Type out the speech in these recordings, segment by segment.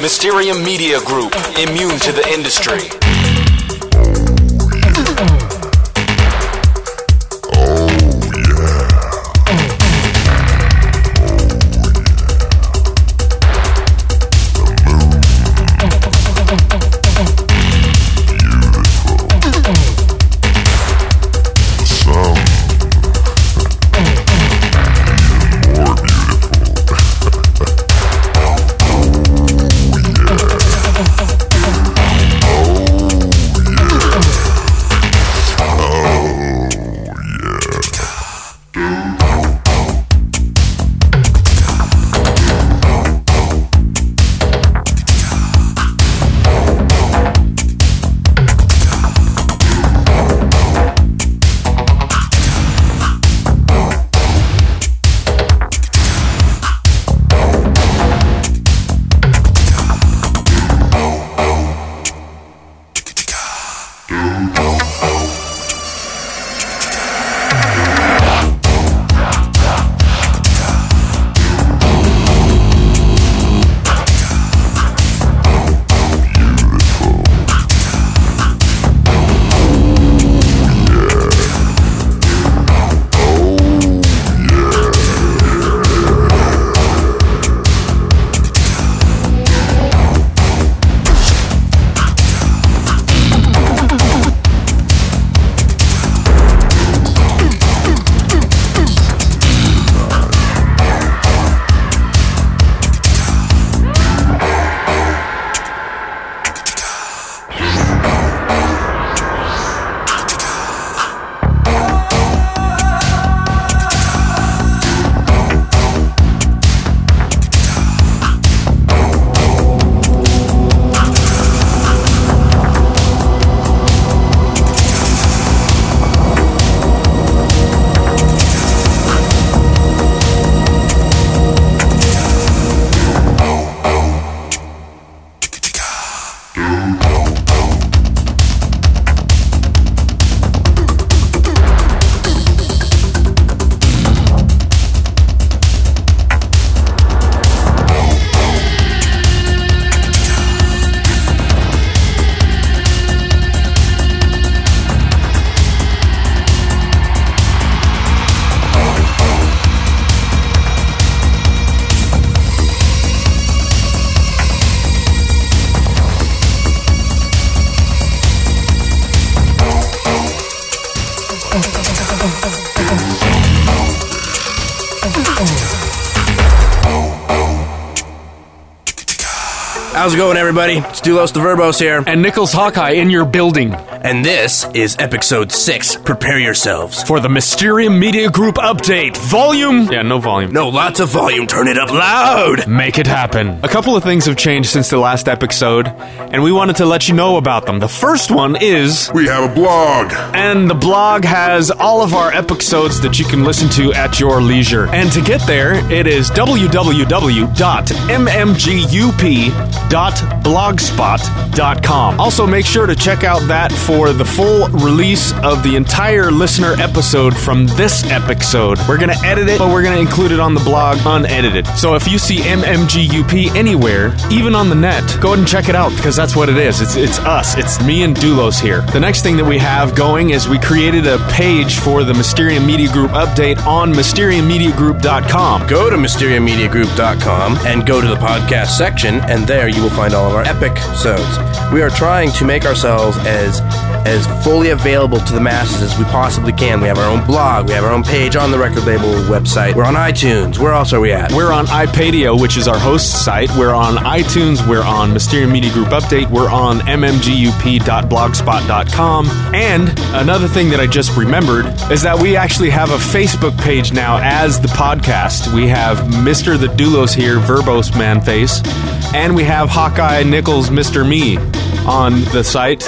Mysterium Media Group, immune to the industry. Everybody? It's Doulos the Verbose here. And Nickels Hawkeye in your building And this is episode 6. Prepare yourselves. for the Mysterium Media Group update. Volume. Yeah, no volume. No, lots of volume. Turn it up loud. Make it happen. A couple of things have changed since the last episode, and we wanted to let you know about them. The first one is, We have a blog. and the blog has all of our episodes that you can listen to at your leisure. And to get there, it is www.mmgup.blogspot.com. Also, make sure to check out that for the full release of the entire listener episode from this episode. We're going to edit it, but we're going to include it on the blog unedited. So if you see MMGUP anywhere, even on the net, go ahead and check it out because that's what it is. It's it's us. It's me and Dulos here. The next thing that we have going is we created a page for the Mysterium Media Group update on MysteriumMediaGroup.com. Go to MysteriumMediaGroup.com and go to the podcast section, and there you will find all of our epic episodes. We are trying to make ourselves as as fully available to the masses as we possibly can. We have our own blog, we have our own page on the record label website. We're on iTunes. Where else are we at? We're on iPadio, which is our host site. We're on iTunes. We're on Mysterium Media Group Update. We're on mmgup.blogspot.com. And another thing that I just remembered is that we actually have a Facebook page now as the podcast. We have Mr. the Doulos here, Verbose Man Face, and we have Hawkeye Nickels, Mr. Me on the site.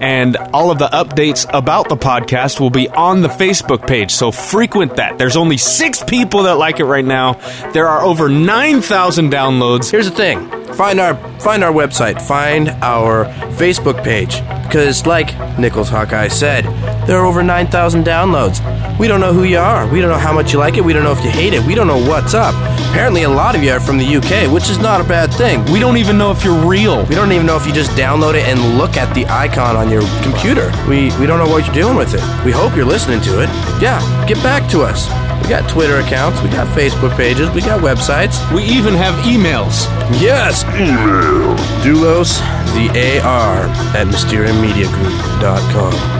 And all of the updates about the podcast will be on the Facebook page. So frequent that. There's only six people that like it right now. There are over 9,000 downloads. Here's the thing. Find our find our website, find our Facebook page because like Nickels Hawkeye said, there are over 9,000 downloads. We don't know who you are. We don't know how much you like it. We don't know if you hate it. We don't know what's up. Apparently, a lot of you are from the UK, which is not a bad thing. We don't even know if you're real. We don't even know if you just download it and look at the icon on your computer. We we don't know what you're doing with it. We hope you're listening to it. Yeah, get back to us. We got Twitter accounts, we got Facebook pages, we got websites. We even have emails. Yes, email Doulos the AR at MysteriumMediaGroup.com.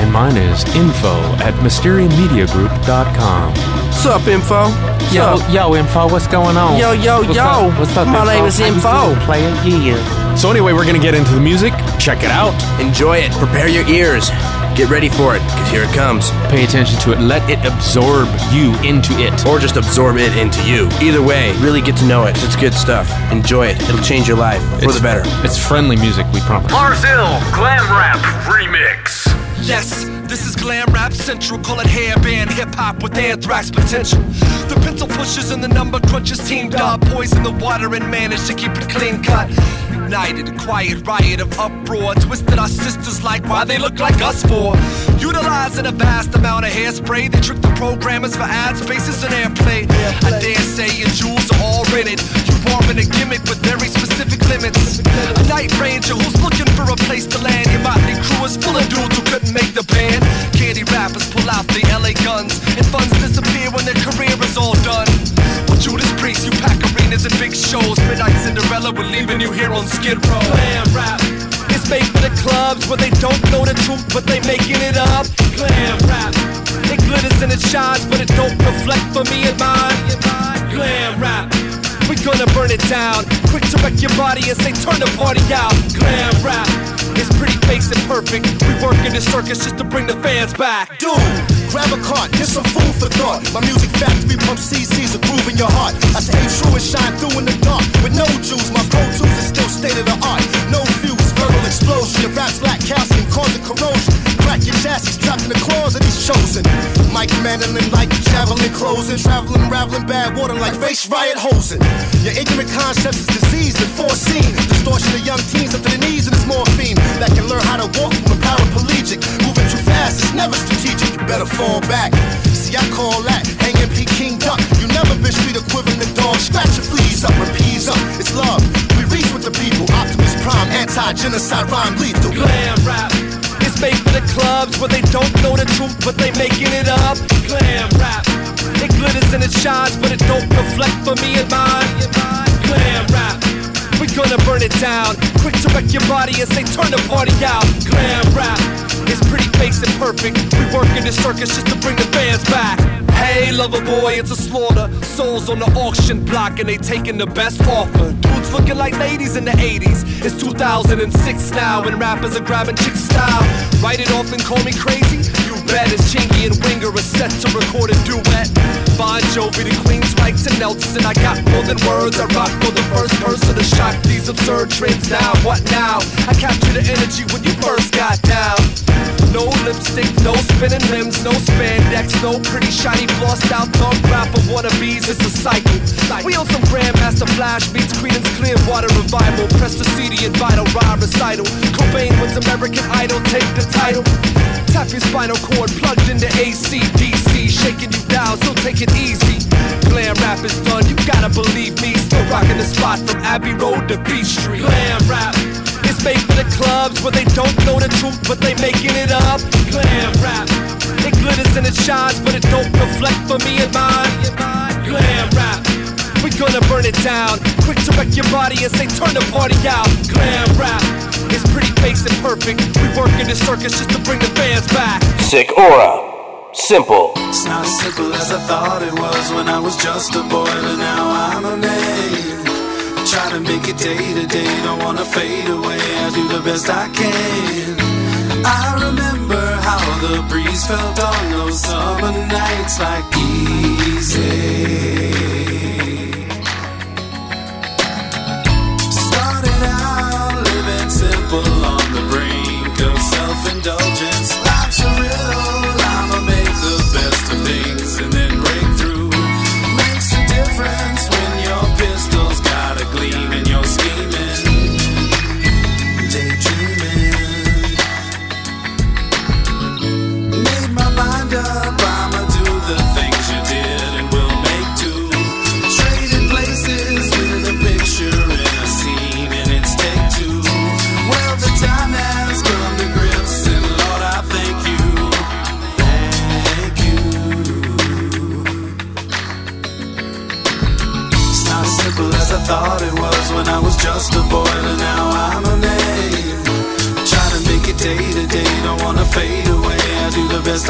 And mine is info at mysteriummediagroup.com. What's up, info? What's Yo, up? yo, info, what's going on? Yo, yo, what's yo. Up? What's up, My info? name is Info. doing, Player, yeah. So anyway, we're gonna get into the music. Check it out. Enjoy it. Prepare your ears. Get ready for it, because here it comes. Pay attention to it. Let it absorb you into it. Or just absorb it into you. Either way, really get to know it. It's good stuff. Enjoy it. It'll change your life for It's- the better. It's friendly music, we promise. Barzil Glam Rap Remix. Yes, this is glam rap central. Call it hairband hip hop with anthrax potential. The pencil pushers and the number crunchers teamed up, poison the water and managed to keep it clean cut. Ignited a quiet riot of uproar, twisted our sisters like why they look like us for. Utilizing a vast amount of hairspray, they trick the programmers for ad spaces and airplay. I dare say your jewels are all rented. You warming a gimmick with very specific limits. A night ranger who's looking for a place to land. Your motley crew is full of dudes who couldn't make the band. Candy rappers pull out the LA guns, and funds disappear when their career is all done. Judas Priest, you pack arenas and big shows. Midnight Cinderella, we're leaving you here on Skid Row. Glam rap. It's made for the clubs where they don't know the truth, but they making it up. Glam rap. It glitters and it shines, but it don't reflect for me and mine. Glam rap. We gonna burn it down. Quick to wreck your body and say turn the party out. Glam rap. It's pretty face and perfect. We work in the circus just to bring the fans back. Dude, grab a cart, get some food for thought. My music factory pump CC's a groove in your heart. I stay true and shine through in the dark. With no juice, my pro tools is still state of the art. No verbal explosion. Your raps lack calcium, causing corrosion. Crack your chassis, trapped in the claws of these chosen. Mike Mandolin like javelin closing. Traveling, raveling bad water like race riot hosing. Your ignorant concepts is diseased and foreseen. Distortion of young teens up to the knees in this morphine. That can learn how to walk from a paraplegic. Moving too fast, it's never strategic. You better fall back. See, I call that hanging Peking duck. You never been street equivalent dog. Scratch your fleas up, and repease up. It's love. We reach with the people. Anti-genocide rhyme lethal. Glam rap. It's made for the clubs where they don't know the truth, but they making it up. Glam rap. It glitters and it shines, but it don't reflect for me and mine. Glam rap. We gonna burn it down. Quick to wreck your body and say turn the party out. Glam rap. It's pretty face and perfect. We work in the circus just to bring the fans back. Hey, lover boy, it's a slaughter. Souls on the auction block and they taking the best offer. Dudes looking like ladies in the 80s. It's 2006 now and rappers are grabbing chick style. Write it off and call me crazy. Bet it's Chingy and Winger are set to record a duet. Bon Jovi to Queensrÿche to Nelson. I got more than words. I rock for the first person to shock these absurd trends now. What now? I capture the energy when you first got down. No lipstick, no spinning rims, no spandex, no pretty shiny flossed out thug rapper wannabes. It's a cycle. We on some Grandmaster Flash meets Creedence Clearwater revival. Press the CD and vital rhyme recital. Cobain wins American Idol, take the title. Tap your spinal cord plugged into AC, DC, shaking you down, so take it easy. Glam rap is done, you gotta believe me. Still rocking the spot from Abbey Road to Beach Street. Glam rap. It's made for the clubs where they don't know the truth, but they making it up. Glam rap. It glitters and it shines, but it don't reflect for me and mine. Glam rap. We gonna burn it down. Quick to wreck your body and say turn the party out. Glam rap. It's pretty face and perfect. We work in the circus just to bring the fans back. Sick aura. Simple. It's not as simple as I thought it was when I was just a boy, but now I'm a man. Try to make it day to day, don't wanna fade away. I do the best I can. I remember how the breeze felt on those summer nights like easy.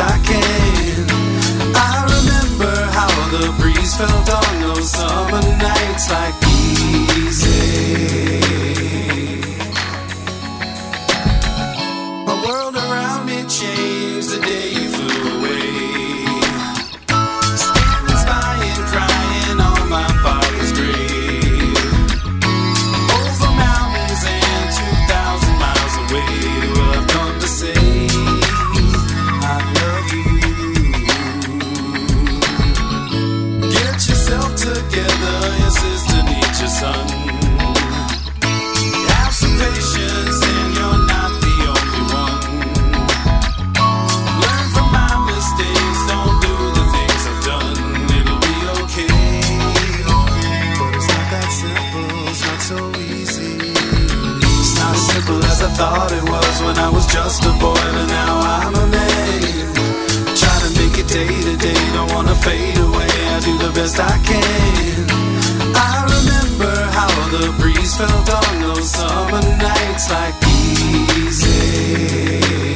I can. I remember how the breeze felt on those summer nights like easy. Simple as I thought it was when I was just a boy, but now I'm a man. Try to make it day to day, don't wanna fade away. I do the best I can. I remember how the breeze felt on those summer nights like easy.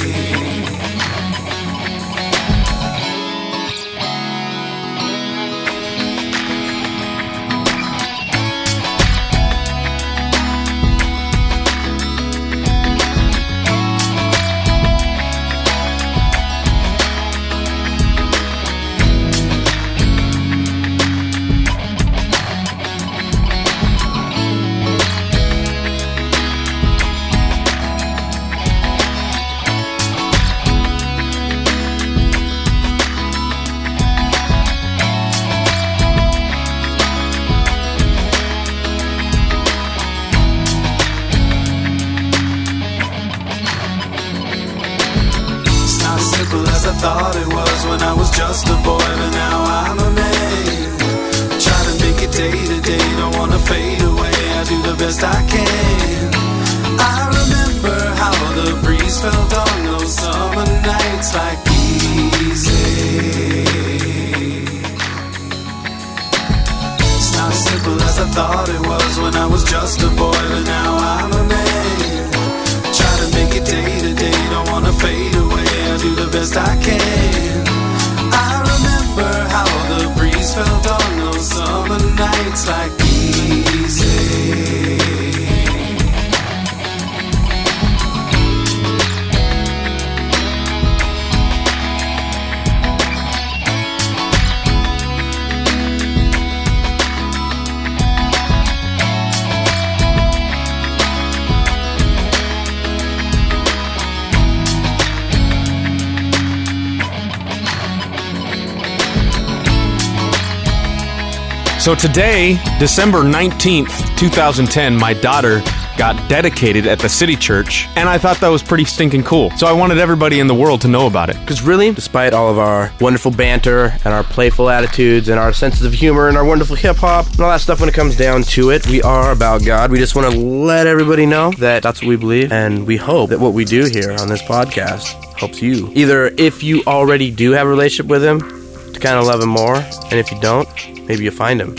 So today, December 19th, 2010, my daughter got dedicated at the city church, and I thought that was pretty stinking cool. So I wanted everybody in the world to know about it. Because really, despite all of our wonderful banter and our playful attitudes and our senses of humor and our wonderful hip hop and all that stuff, when it comes down to it, we are about God. We just want to let everybody know that that's what we believe, and we hope that what we do here on this podcast helps you. Either if you already do have a relationship with Him, to kind of love Him more, and if you don't, maybe you find Him.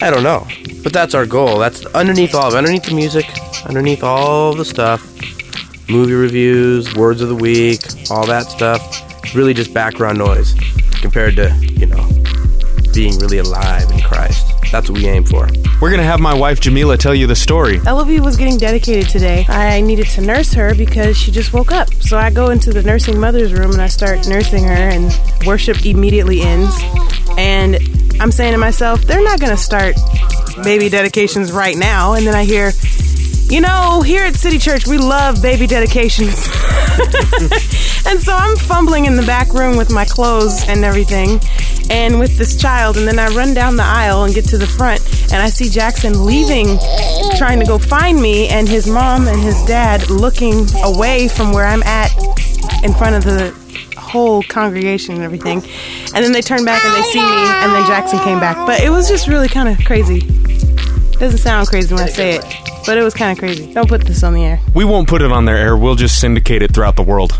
I don't know. But that's our goal. That's underneath all of. Underneath the music, underneath all the stuff, movie reviews, words of the week, all that stuff. Really just background noise compared to, you know, being really alive in Christ. That's what we aim for. We're going to have my wife Jamila tell you the story. Elovie was getting dedicated today. I needed to nurse her because she just woke up. So I go into the nursing mother's room and I start nursing her, and worship immediately ends. And I'm saying to myself, they're not going to start baby dedications right now. And then I hear, you know, here at City Church, we love baby dedications. and so I'm fumbling in the back room with my clothes and everything and with this child. And then I run down the aisle and get to the front and I see Jackson leaving, trying to go find me, and his mom and his dad looking away from where I'm at in front of the whole congregation and everything. And then they turn back and they see me, and then Jackson came back. But it was just really kind of crazy. Doesn't sound crazy when I say it, but it was kind of crazy. Don't put this on the air. We won't put it on their air, we'll just syndicate it throughout the world.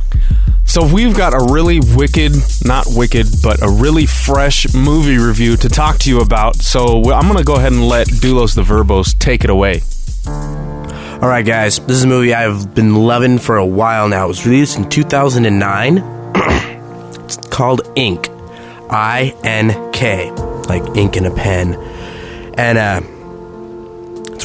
So we've got a really wicked, not wicked, but a really fresh movie review to talk to you about. So I'm going to go ahead and let Doulos the Verbose take it away. All right, guys, this is a movie I've been loving for a while now. It was released in 2009. it's called Ink. I N K, like ink in a pen. And uh,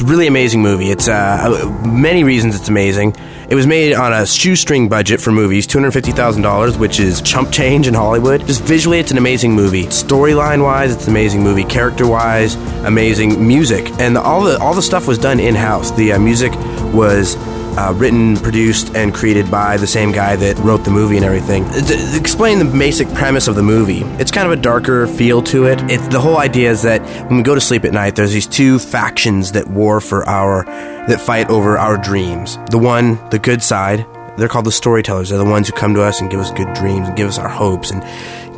it's a really amazing movie. It's uh, many reasons it's amazing. It was made on a shoestring budget for movies, $250,000, which is chump change in Hollywood. Just visually, it's an amazing movie. Storyline wise, it's an amazing movie. Character wise, amazing music. And all the, all the stuff was done in house. The uh, music was uh, written, produced, and created by the same guy that wrote the movie and everything. To explain the basic premise of the movie, it's kind of a darker feel to it. It's the whole idea is that when we go to sleep at night, there's these two factions that war for our that fight over our dreams. The one, the good side, they're called the storytellers. They're the ones who come to us and give us good dreams and give us our hopes and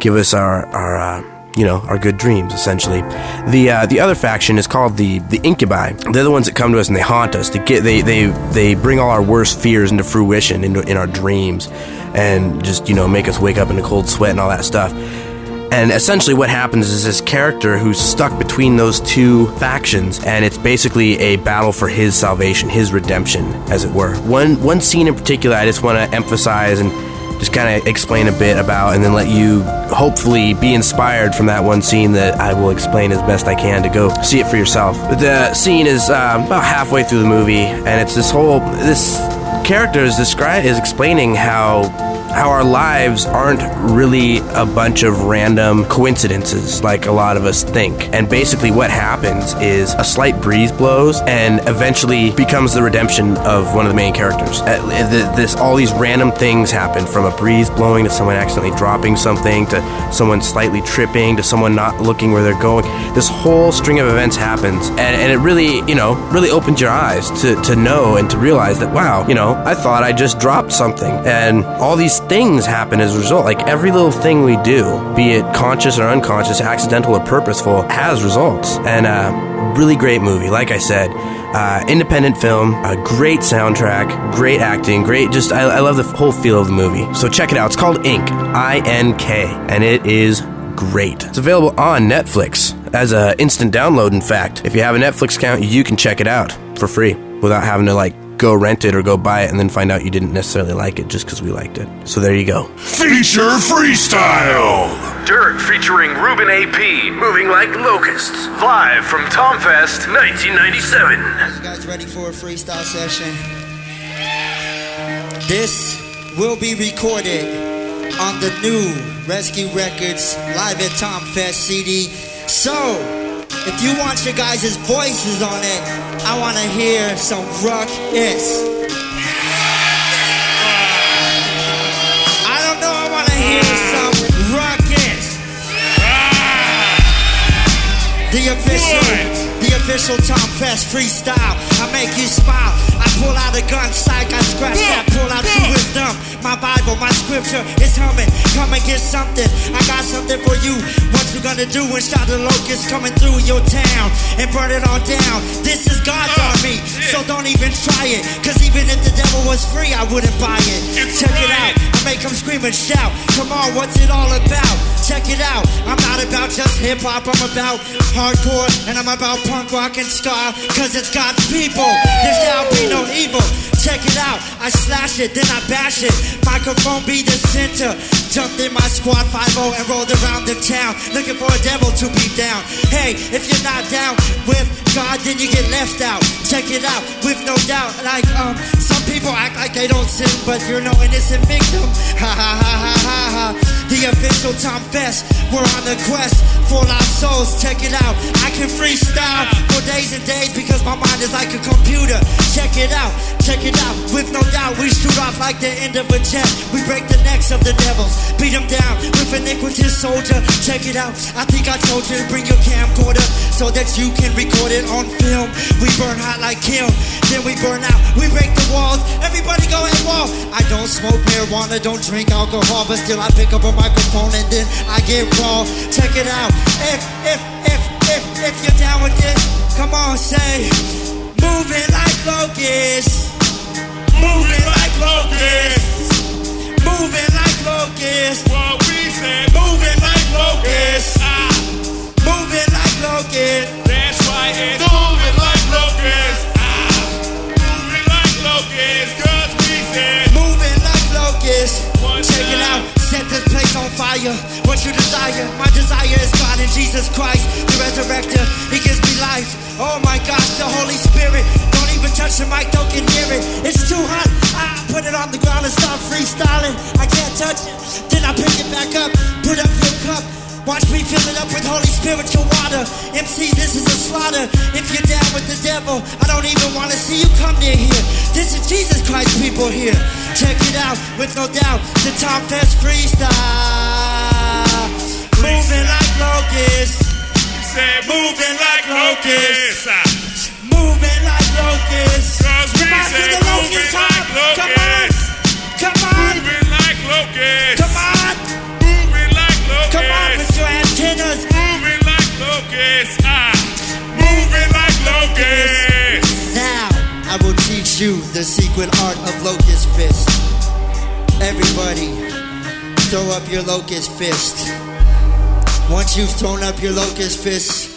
give us our our uh, you know our good dreams essentially. The uh, the other faction is called the the incubi. They're the ones that come to us and they haunt us. To get they they they bring all our worst fears into fruition into in our dreams and just you know make us wake up in a cold sweat and all that stuff. And essentially what happens is this character who's stuck between those two factions and it's basically a battle for his salvation his redemption as it were. One one scene in particular i just want to emphasize and just kind of explain a bit about and then let you hopefully be inspired from that one scene that I will explain as best I can to go see it for yourself. The scene is uh, about halfway through the movie, and it's this whole this character is described is explaining how how our lives aren't really a bunch of random coincidences like a lot of us think. And basically, what happens is a slight breeze blows and eventually becomes the redemption of one of the main characters. Uh, This all these random things happen from a breeze blowing to someone accidentally dropping something to someone slightly tripping to someone not looking where they're going. This whole string of events happens, and, and it really, you know, really opens your eyes to, to know and to realize that wow, you know, I thought I just dropped something, and all these things happen as a result. Like every little thing we do, be it conscious or unconscious, accidental or purposeful, has results. And uh, really great movie. Like I said, uh, independent film, a great soundtrack, great acting, great. Just I, I love the whole feel of the movie. So check it out. It's called Ink, I N K, and it is great. It's available on Netflix as a instant download. In fact, if you have a Netflix account, you can check it out for free without having to like go rent it or go buy it and then find out you didn't necessarily like it just because we liked it. So there you go. Feature Freestyle. Dirt featuring Ruben AP, moving like locusts. Live from Tomfest 1997. You guys ready for a freestyle session? This will be recorded on the new Rescue Records Live at Tomfest CD. So, if you want your guys' voices on it, I want to hear some ruckus. I don't know, I want to hear some ruckus. The official, the official Tom Fest freestyle. I make you smile. I pull out a gun, psych. I scratch that, pull out your wisdom. My Bible, my scripture is humming. Come and get something. I got something for you. What you gonna do when shot the locust coming through your town and burn it all down? This is God's uh, army, so don't even try it. Cause even if the devil was free, I wouldn't buy it. Check it out. I make them scream and shout. Come on, what's it all about? Check it out. I'm not about just hip hop. I'm about hardcore and I'm about punk rock and ska. Cause it's God's people. There shall be no evil. Check it out. I slash it, then I bash it. Microphone be the center. Jumped in my squad 5 and rolled around the town. Looking for a devil to beat down. Hey, if you're not down with God, then you get left out. Check it out, with no doubt. Like, um, some people act like they don't sin, but you're no innocent victim. Ha ha ha ha ha ha. The official Tom Fest, we're on the quest for lost souls. Check it out. I can freestyle for days and days because my mind is like a computer. Check it out, check it out. With no doubt, we shoot off like the end of a jet. We break the necks of the devils, beat them down with iniquitous soldier. Check it out. I think I told you to bring your camcorder so that you can record it on film. We burn hot like kiln, then we burn out. We break the walls. Everybody go and wall. I don't smoke marijuana, don't drink alcohol, but still I pick up a microphone and then I get raw. Check it out. If if if if if you're down with this, come on, say, moving like locusts, moving like locusts, moving like locusts. What we say, moving like locusts, ah, moving like locusts. That's right, higher. What you desire, my desire is God and Jesus Christ, the resurrector. He gives me life. Oh my gosh, the Holy Spirit. Don't even touch the mic, don't get near it. It's too hot. I put it on the ground and start freestyling. I can't touch it. Then I pick it back up. Put up your. Watch me fill it up with Holy Spiritual water. MC, this is a slaughter. If you're down with the devil, I don't even want to see you come near here. This is Jesus Christ, people here. Check it out, with no doubt, the Tom Fest freestyle. Moving like locusts. Moving like locusts. Moving like locusts. Cause we Come to the moving locust like hop. Come on. Come on. Moving like locusts. You the secret art of locust fist. Everybody, throw up your locust fist. Once you've thrown up your locust fist,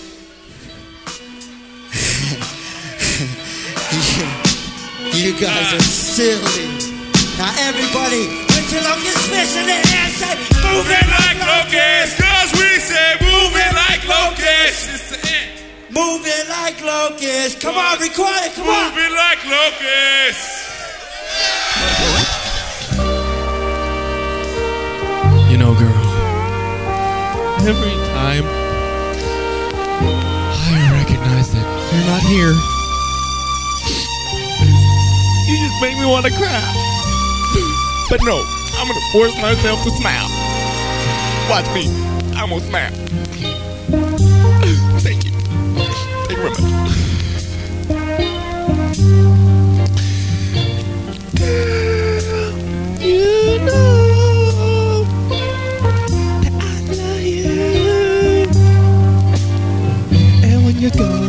you guys are silly. Now everybody, put your locust fist in the air, say, Moving like locusts. Cause we say moving like locusts. It's the end. Moving like locusts. Come on, record it, come on. Moving like locusts. You know, girl, every time I recognize that you're not here, you just make me want to cry. But no, I'm gonna force myself to smile. Watch me. I'm gonna smile. Thank you. You know that I love you. And when you're gone,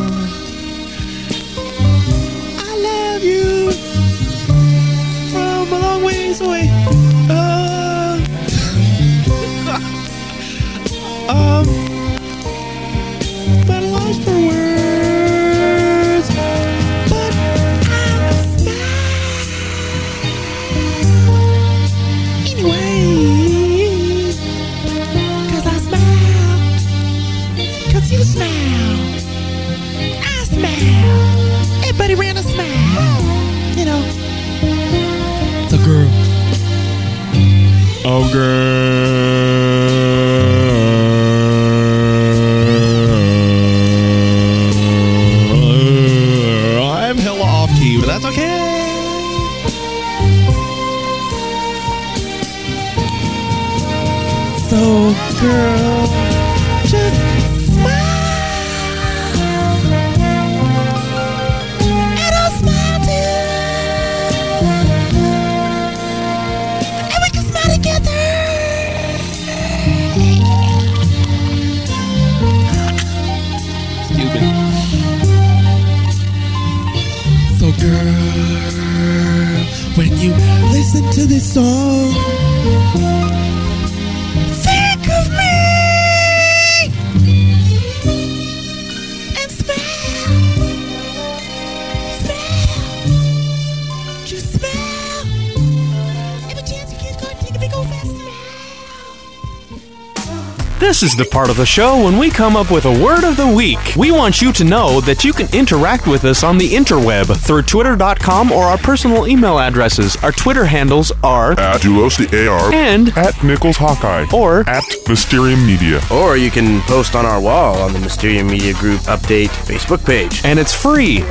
This is the part of the show when we come up with a word of the week. We want you to know that you can interact with us on the interweb through twitter.com or our personal email addresses. Our Twitter handles are At Doulos the AR. and At Nickels Hawkeye. or At Mysterium Media. Or you can post on our wall on the Mysterium Media Group Update Facebook page. and it's free.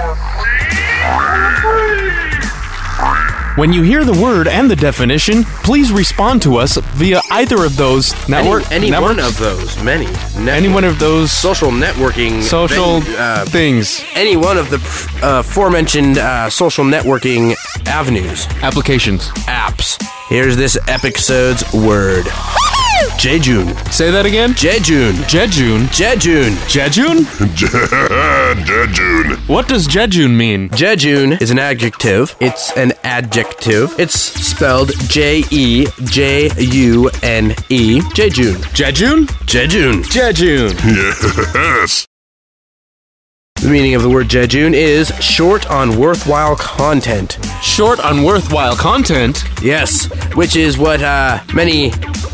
When you hear the word and the definition, please respond to us via either of those network any, any one of those, many. Network, any one of those social networking, social uh, things, any one of the uh, aforementioned uh, social networking avenues, applications. apps. Here's this episode's word. Jejune. Say that again. Jejune. Jejune. Jejune. Jejune? Jejune. What does Jejune mean? Jejune is an adjective. It's an adjective. It's spelled J E J U N E. Jejune. Jejune? Jejune. Jejune. Yes. The meaning of the word jejune is short on worthwhile content. Short on worthwhile content. Yes, which is what uh, many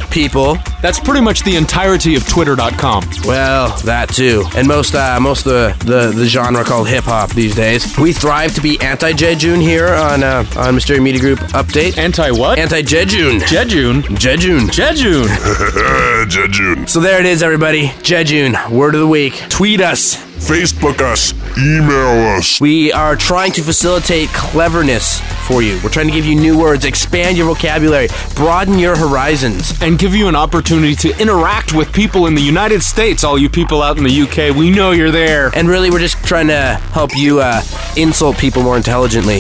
people. That's pretty much the entirety of Twitter.com. Well, that too, and most uh, most of the, the the genre called hip hop these days. We thrive to be anti Jejune here on uh, on Mysterio Media Group update. Anti what? Anti Jejune. Jejune. Jejune. Jejune. Jejune. So there it is, everybody. Jejune. Word of the week. Tweet us. Facebook us. Email us. We are trying to facilitate cleverness for you. We're trying to give you new words, expand your vocabulary, broaden your horizons. and give you an opportunity to interact with people in the United States. All you people out in the UK, we know you're there. And really, we're just trying to help you uh, insult people more intelligently.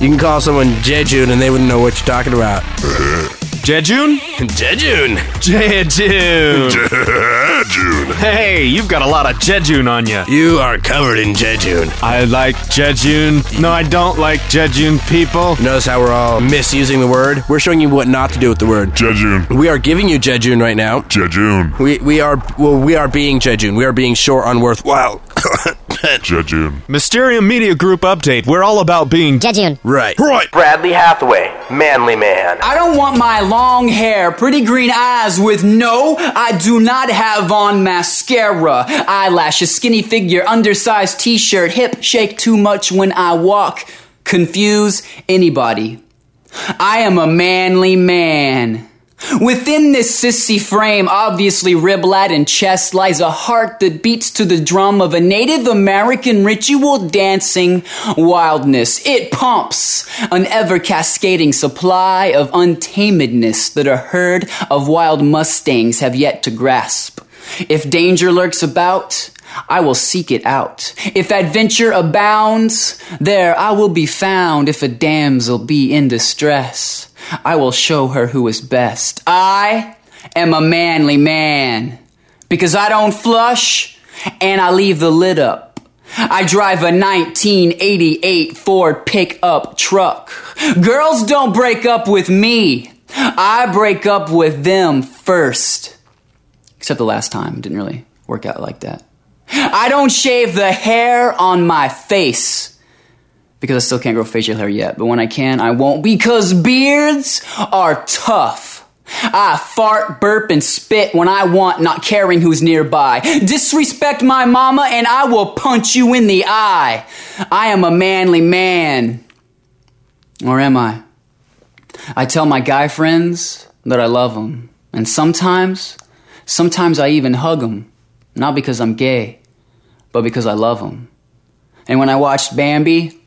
You can call someone Jejune and they wouldn't know what you're talking about. Jejune? Jejune. Jejune. Jejune. Hey, you've got a lot of Jejune on you. You are covered in Jejune. I like Jejune. No, I don't like Jejune people. Notice how we're all misusing the word? We're showing you what not to do with the word. Jejune. We are giving you Jejune right now. Jejune. We we are well we are being Jejune. We are being short on worthwhile. Jejune. Mysterium Media Group update. We're all about being Jejune. right. Right. Bradley Hathaway, manly man. I don't want my long hair, pretty green eyes with no, I do not have on mascara, eyelashes, skinny figure, undersized t-shirt, hip shake too much when I walk, confuse anybody. I am a manly man. Within this sissy frame, obviously rib lad and chest, lies a heart that beats to the drum of a Native American ritual dancing wildness. It pumps an ever cascading supply of untamedness that a herd of wild mustangs have yet to grasp. If danger lurks about, I will seek it out. If adventure abounds, there I will be found. If a damsel be in distress, I will show her who is best. I am a manly man because I don't flush and I leave the lid up. I drive a 1988 Ford pickup truck. Girls don't break up with me. I break up with them first. Except the last time, it didn't really work out like that. I don't shave the hair on my face because I still can't grow facial hair yet, but when I can, I won't because beards are tough. I fart, burp, and spit when I want, not caring who's nearby. Disrespect my mama and I will punch you in the eye. I am a manly man. Or am I? I tell my guy friends that I love them. And sometimes, sometimes I even hug them. Not because I'm gay, but because I love them. And when I watched Bambi,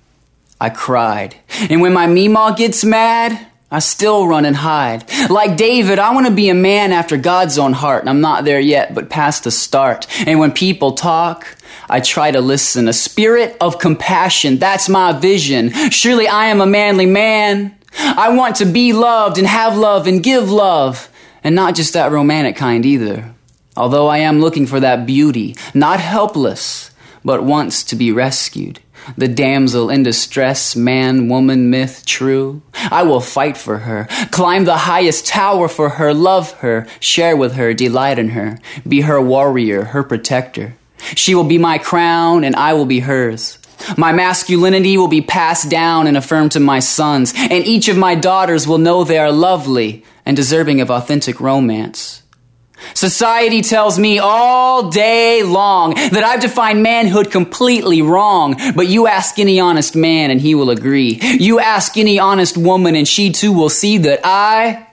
I cried. And when my Meemaw gets mad, I still run and hide. Like David, I want to be a man after God's own heart, and I'm not there yet, but past the start. And when people talk, I try to listen. A spirit of compassion, that's my vision. Surely I am a manly man. I want to be loved and have love and give love, and not just that romantic kind either. Although I am looking for that beauty, not helpless, but wants to be rescued. The damsel in distress, man, woman, myth, true. I will fight for her, climb the highest tower for her, love her, share with her, delight in her, be her warrior, her protector. She will be my crown and I will be hers. My masculinity will be passed down and affirmed to my sons, and each of my daughters will know they are lovely and deserving of authentic romance. Society tells me all day long that I've defined manhood completely wrong, but you ask any honest man and he will agree. You ask any honest woman and she too will see that I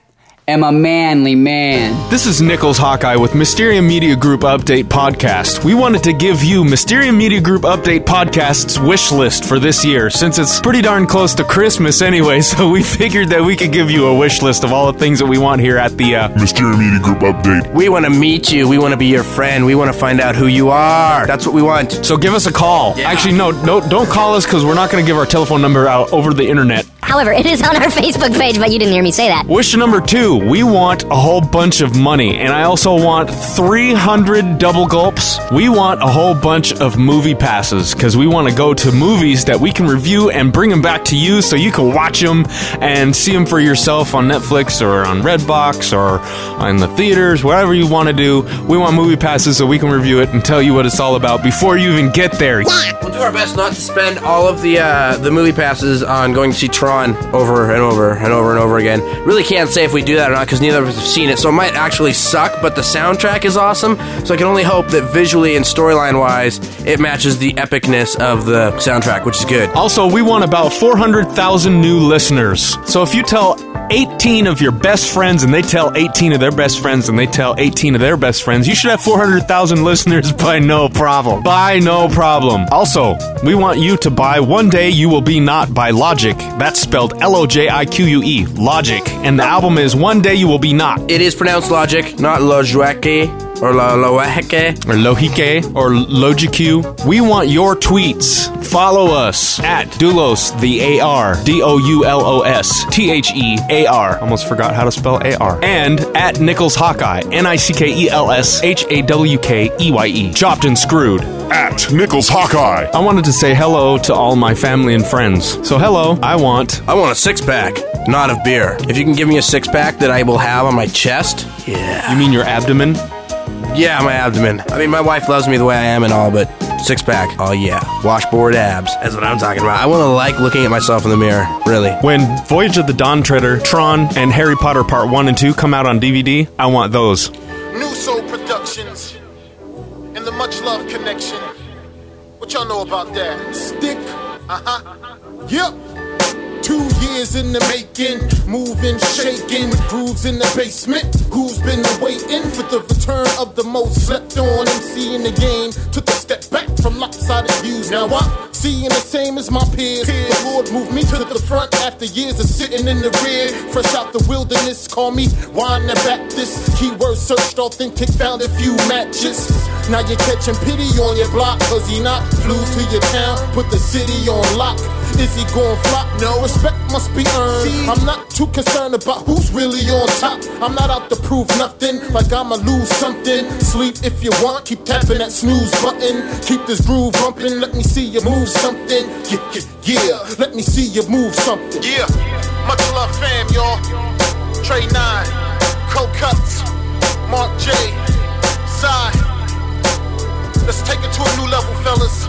am a manly man. This is Nickels Hawkeye with Mysterium Media Group Update Podcast. We wanted to give you Mysterium Media Group Update Podcast's wish list for this year, since it's pretty darn close to Christmas anyway, so we figured that we could give you a wish list of all the things that we want here at the uh, Mysterium Media Group update. We want to meet you. We want to be your friend. We want to find out who you are. That's what we want. So give us a call. Actually, no, no, don't call us because we're not going to give our telephone number out over the internet. However, it is on our Facebook page, but you didn't hear me say that. Wish number two, we want a whole bunch of money, and I also want 300 double gulps. We want a whole bunch of movie passes because we want to go to movies that we can review and bring them back to you so you can watch them and see them for yourself on Netflix or on Redbox or in the theaters, whatever you want to do. We want movie passes so we can review it and tell you what it's all about before you even get there. Do our best not to spend all of the uh, the movie passes on going to see Tron over and over and over and over again. Really can't say if we do that or not because neither of us have seen it, so it might actually suck. But the soundtrack is awesome, so I can only hope that visually and storyline wise, it matches the epicness of the soundtrack, which is good. Also, we want about 400,000 new listeners. So if you tell 18 of your best friends and they tell 18 of their best friends and they tell 18 of their best friends, you should have 400,000 listeners by no problem. By no problem. Also, we want you to buy One Day You Will Be Not by Logic. That's spelled L O J I Q U E. Logic. And the album is One Day You Will Be Not. It is pronounced Logic, not Lojueke or La Or Lohike or Logicu. We want your tweets. Follow us at Doulos the A R D O U L O S T H E A R. Almost forgot how to spell A R. And at Nickels Hawkeye N I C K E L S H A W K E Y E. Chopped and screwed. At Nickels Hawkeye. I wanted to say hello to all my family and friends. So hello, I want I want a six pack, not of beer. If you can give me a six pack that I will have on my chest, yeah. You mean your abdomen? Yeah, my abdomen. I mean, my wife loves me the way I am and all, but six pack, oh yeah. Washboard abs. That's what I'm talking about. I want to like looking at myself in the mirror, really. When Voyage of the Dawn Treader, Tron, and Harry Potter Part 1 and 2 come out on DVD, I want those. New Soul Productions and the Much Love Connection. What y'all know about that? Stick. Uh huh. Yep. Two years in the making, moving, shaking, with grooves in the basement. Who's been waiting for the return of the most slept on MC in the game? Took a step back from lopsided views. Now I'm seeing the same as my peers. The Lord moved me to the front after years of sitting in the rear. Fresh out the wilderness, call me Juan the Baptist. Keyword searched, authentic, found a few matches. Now you're catching pity on your block, cause he not flew to your town, put the city on lock. Is he going flop? No, respect must be earned. I'm not too concerned about who's really on top. I'm not out to prove nothing, like I'ma lose something. Sleep if you want, keep tapping that snooze button. Keep this groove bumping, let me see you move something. Yeah, yeah, yeah. let me see you move something. Yeah, much love, fam, y'all. Trey 9, Co Cuts, Mark J, Side. Let's take it to a new level, fellas.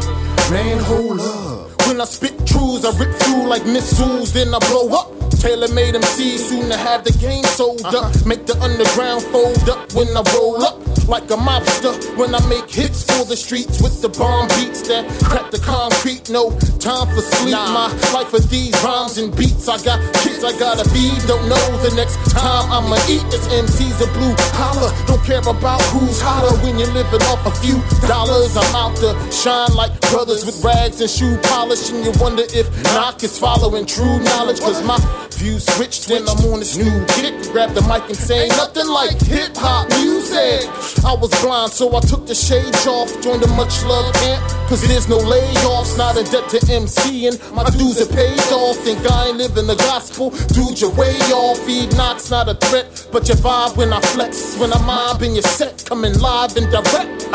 Man, hold up. When I spit truths, I rip through like missiles, then I blow up. Taylor made MC, soon to have the game sold up. Uh-huh. Make the underground fold up when I roll up. Like a mobster when I make hits for the streets with the bomb beats that crack the concrete. No time for sleep. My life of these rhymes and beats. I got kids I gotta feed. Don't know the next time I'ma eat. This MC's a blue collar. Don't care about who's hotter when you're living off a few dollars. I'm out to shine like brothers with rags and shoe polish. And you wonder if knock is following true knowledge. Cause my view switched when I'm on this new kick. Grab the mic and say nothing like hip hop music. I was blind, so I took the shades off. Joined the much love camp. Cause there's no layoffs, not a debt to MCing. My dues are paid off. Think I ain't living the gospel. Dude, you're way off. Feed knocks, not a threat. But your vibe when I flex. When I mob in your set, coming live and direct.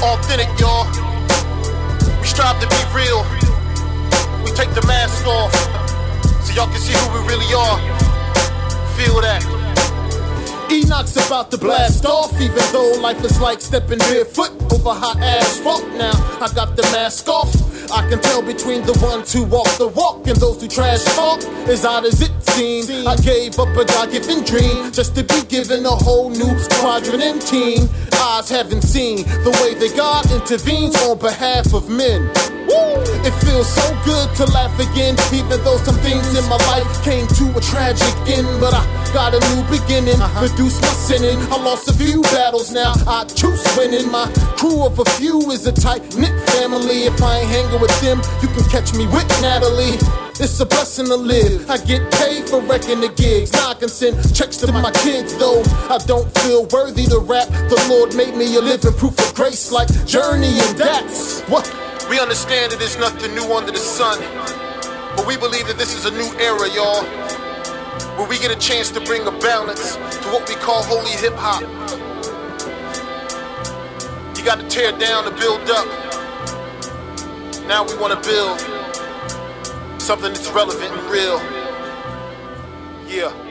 Authentic, y'all. Strive to be real. We take the mask off so y'all can see who we really are. Feel that. Enoch's about to blast off, even though life is like stepping barefoot over hot asphalt. Now I got the mask off. I can tell between the ones who walk the walk and those who trash talk. As odd as it seems, I gave up a God-given dream just to be given a whole new squadron and team. Eyes haven't seen the way that God intervenes on behalf of men. Woo! It feels so good to laugh again, even though some things in my life came to a tragic end. But I got a new beginning, uh-huh. reduce my sinning. I lost a few battles, now I choose winning. My crew of a few is a tight knit family. If I ain't hanging with them, you can catch me with Natalie. It's a blessing to live. I get paid for wrecking the gigs. Now I can send checks to my kids, though I don't feel worthy to rap. The Lord made me a living proof of grace, like Journey, and that's what. We understand that there's nothing new under the sun, but we believe that this is a new era, y'all, where we get a chance to bring a balance to what we call holy hip hop. You got to tear down to build up. Now we want to build something that's relevant and real. Yeah.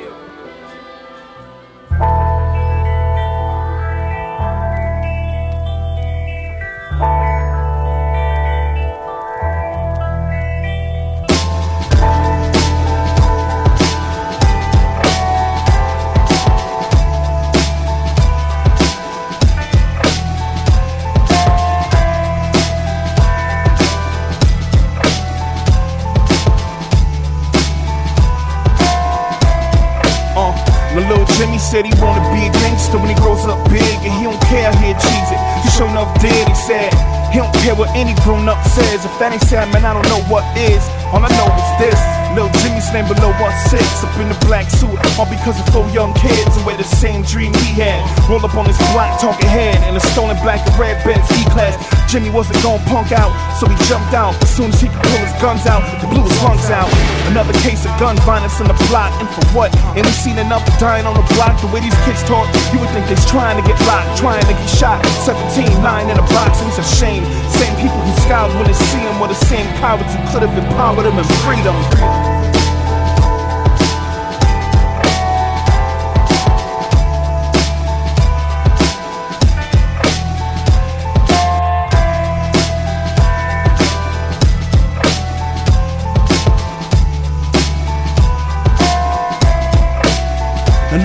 Said he wanna be a gangster when he grows up big, and he don't care he achieves it. He sure enough did. He said he don't care what any grown up says. If that ain't sad, man, I don't know what is. All I know is this. Little Jimmy's name below one six up in the black suit, all because of four young kids who had the same dream he had. Roll up on his block, talking head in a stolen black and red Benz E-class. Jimmy wasn't gon' punk out, so he jumped out. As soon as he could pull his guns out, he blew his lungs out. Another case of gun violence in the block, and for what? Ain't we seen enough dying on the block? The way these kids talk, you would think they's trying to get locked, trying to get shot. 17, lying in a box, and it's a shame. Same people who scowled when they see him were the same cowards who could have empowered him and freedom.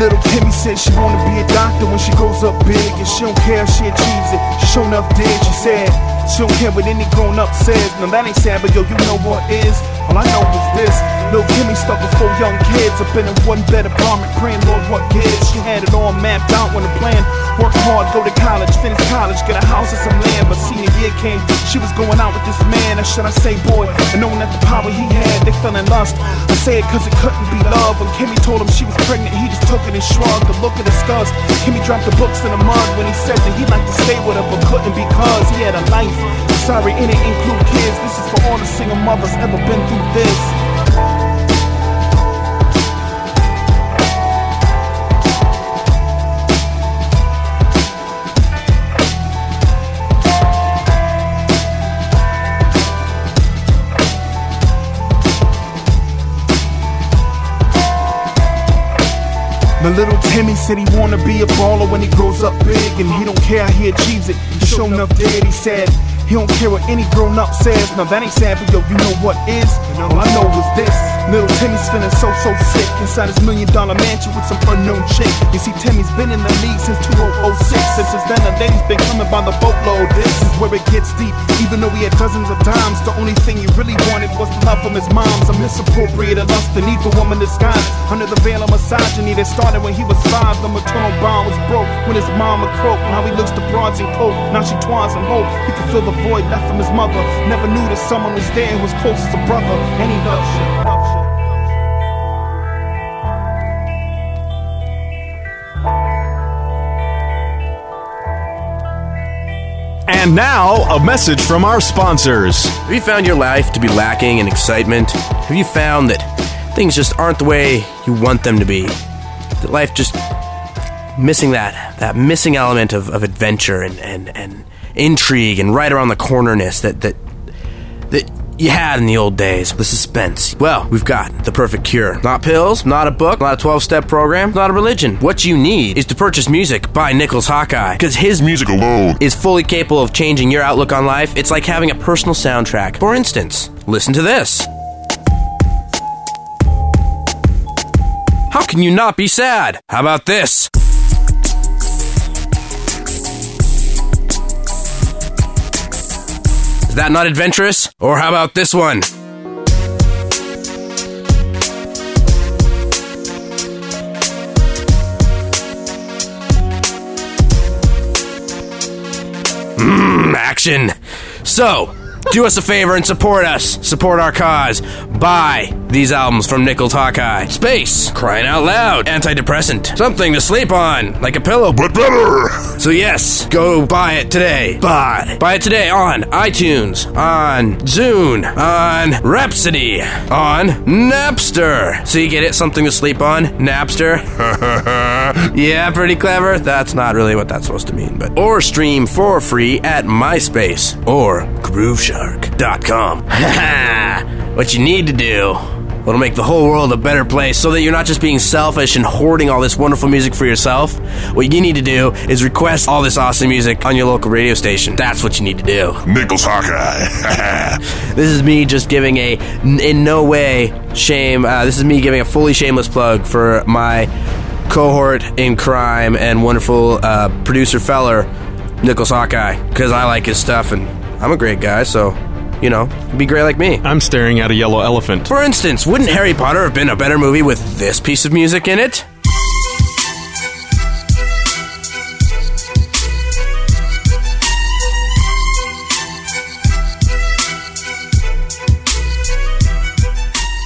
Little Kimmy said she wanna be a doctor when she grows up big, and she don't care if she achieves it. She sure enough did. She said she don't care what any grown up says. Now that ain't sad, but yo, you know what is? All I know is this. Little Kimmy stuck with four young kids up in a one bed apartment, praying Lord what gives. She had it all mapped out when the plan. Work hard, go to college, finish college, get a house and some land. But senior year came, she was going out with this man, or should I say boy? And knowing that the power he had, they fell in lust. I say it cause it couldn't be love. When Kimmy told him she was pregnant, he just took it and shrugged. The look of disgust. Kimmy dropped the books in the mud when he said that he'd like to stay with her, but couldn't because he had a life. Sorry, and it ain't include kids. This is for all the single mothers ever been through this. My little Timmy said he wanna be a baller when he grows up big, and he don't care how he achieves it. He sure enough did. He said he don't care what any grown up says. Now that ain't sad, but yo, you know what is? And all I know is this. Little Timmy's feeling so so sick inside his million dollar mansion with some unknown chick. You see, Timmy's been in the league since 2006, and since then the ladies been coming by the boatload. This is where it gets deep. Even though he had dozens of dimes, the only thing he really wanted was love from his moms. A misappropriated lust, the need for woman disguised under the veil of misogyny that started when he was five. The maternal bond was broke when his mama croaked. Now he looks to broads and coke. Now she twines and hope he can fill the void left from his mother. Never knew that someone was there who was close as a brother, and he loves you. And now, a message from our sponsors. Have you found your life to be lacking in excitement? Have you found that things just aren't the way you want them to be? That life just missing that that missing element of, of adventure and, and, and intrigue and right around the cornerness that that that you had in the old days, the suspense. Well, we've got the perfect cure. Not pills, not a book, not a 12 step program, not a religion. What you need is to purchase music by Nickels Hawkeye. Because his music alone is fully capable of changing your outlook on life. It's like having a personal soundtrack. For instance, listen to this. How can you not be sad? How about this? Is that not adventurous? Or how about this one? Mmm, action. So, do us a favor and support us. Support our cause. Buy these albums from Nickels Hawkeye. Space, crying out loud. Antidepressant, something to sleep on, like a pillow, but better. So yes, go buy it today. Buy. Buy it today on iTunes, on Zune, on Rhapsody, on Napster. So you get it, something to sleep on, Napster. yeah, pretty clever. That's not really what that's supposed to mean, but or stream for free at MySpace or GrooveShark.com. what you need to do will make the whole world a better place so that you're not just being selfish and hoarding all this wonderful music for yourself. What you need to do is request all this awesome music on your local radio station. That's what you need to do. Nickels Hawkeye. this is me just giving a, in no way, shame. Uh, this is me giving a fully shameless plug for my cohort in crime and wonderful uh, producer feller, Nickels Hawkeye, because I like his stuff and I'm a great guy, so you know, be gray like me. I'm staring at a yellow elephant. For instance, wouldn't Harry Potter have been a better movie with this piece of music in it?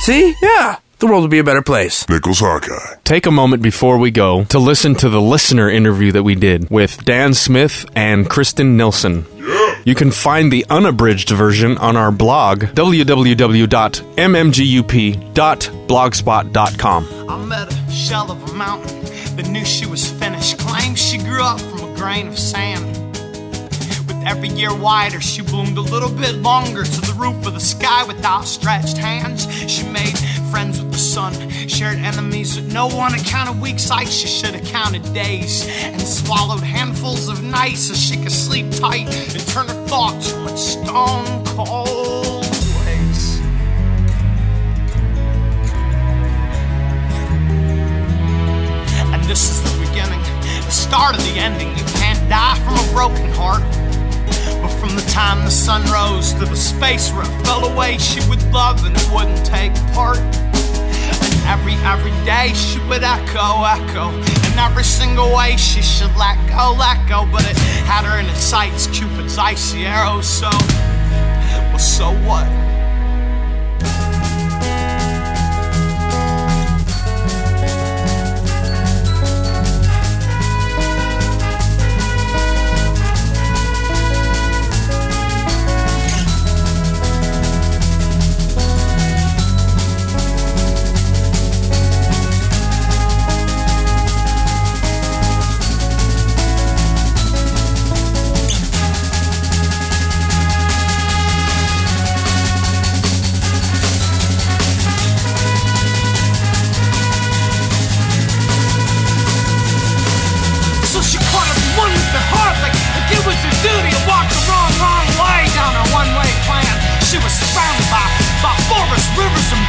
See? Yeah. The world would be a better place. Nickels Hawkeye. Take a moment before we go to listen to the listener interview that we did with Dan Smith and Kristen Nelson. Yeah. You can find the unabridged version on our blog, www.mmgup.blogspot.com. I met a shell of a mountain that knew she was finished. Claims she grew up from a grain of sand. With every year wider, she bloomed a little bit longer to the roof of the sky with outstretched hands. She made shared enemies with no one. It counted weeks like she should have counted days, and swallowed handfuls of nights so she could sleep tight and turn her thoughts from its stone cold ways. And this is the beginning, the start of the ending. You can't die from a broken heart. But from the time the sun rose to the space where it fell away, she would love and wouldn't take part. Every, every day she would echo, echo. In every single way she should let go, let go. But it had her in its sights, Cupid's icy arrow. So, well, so what?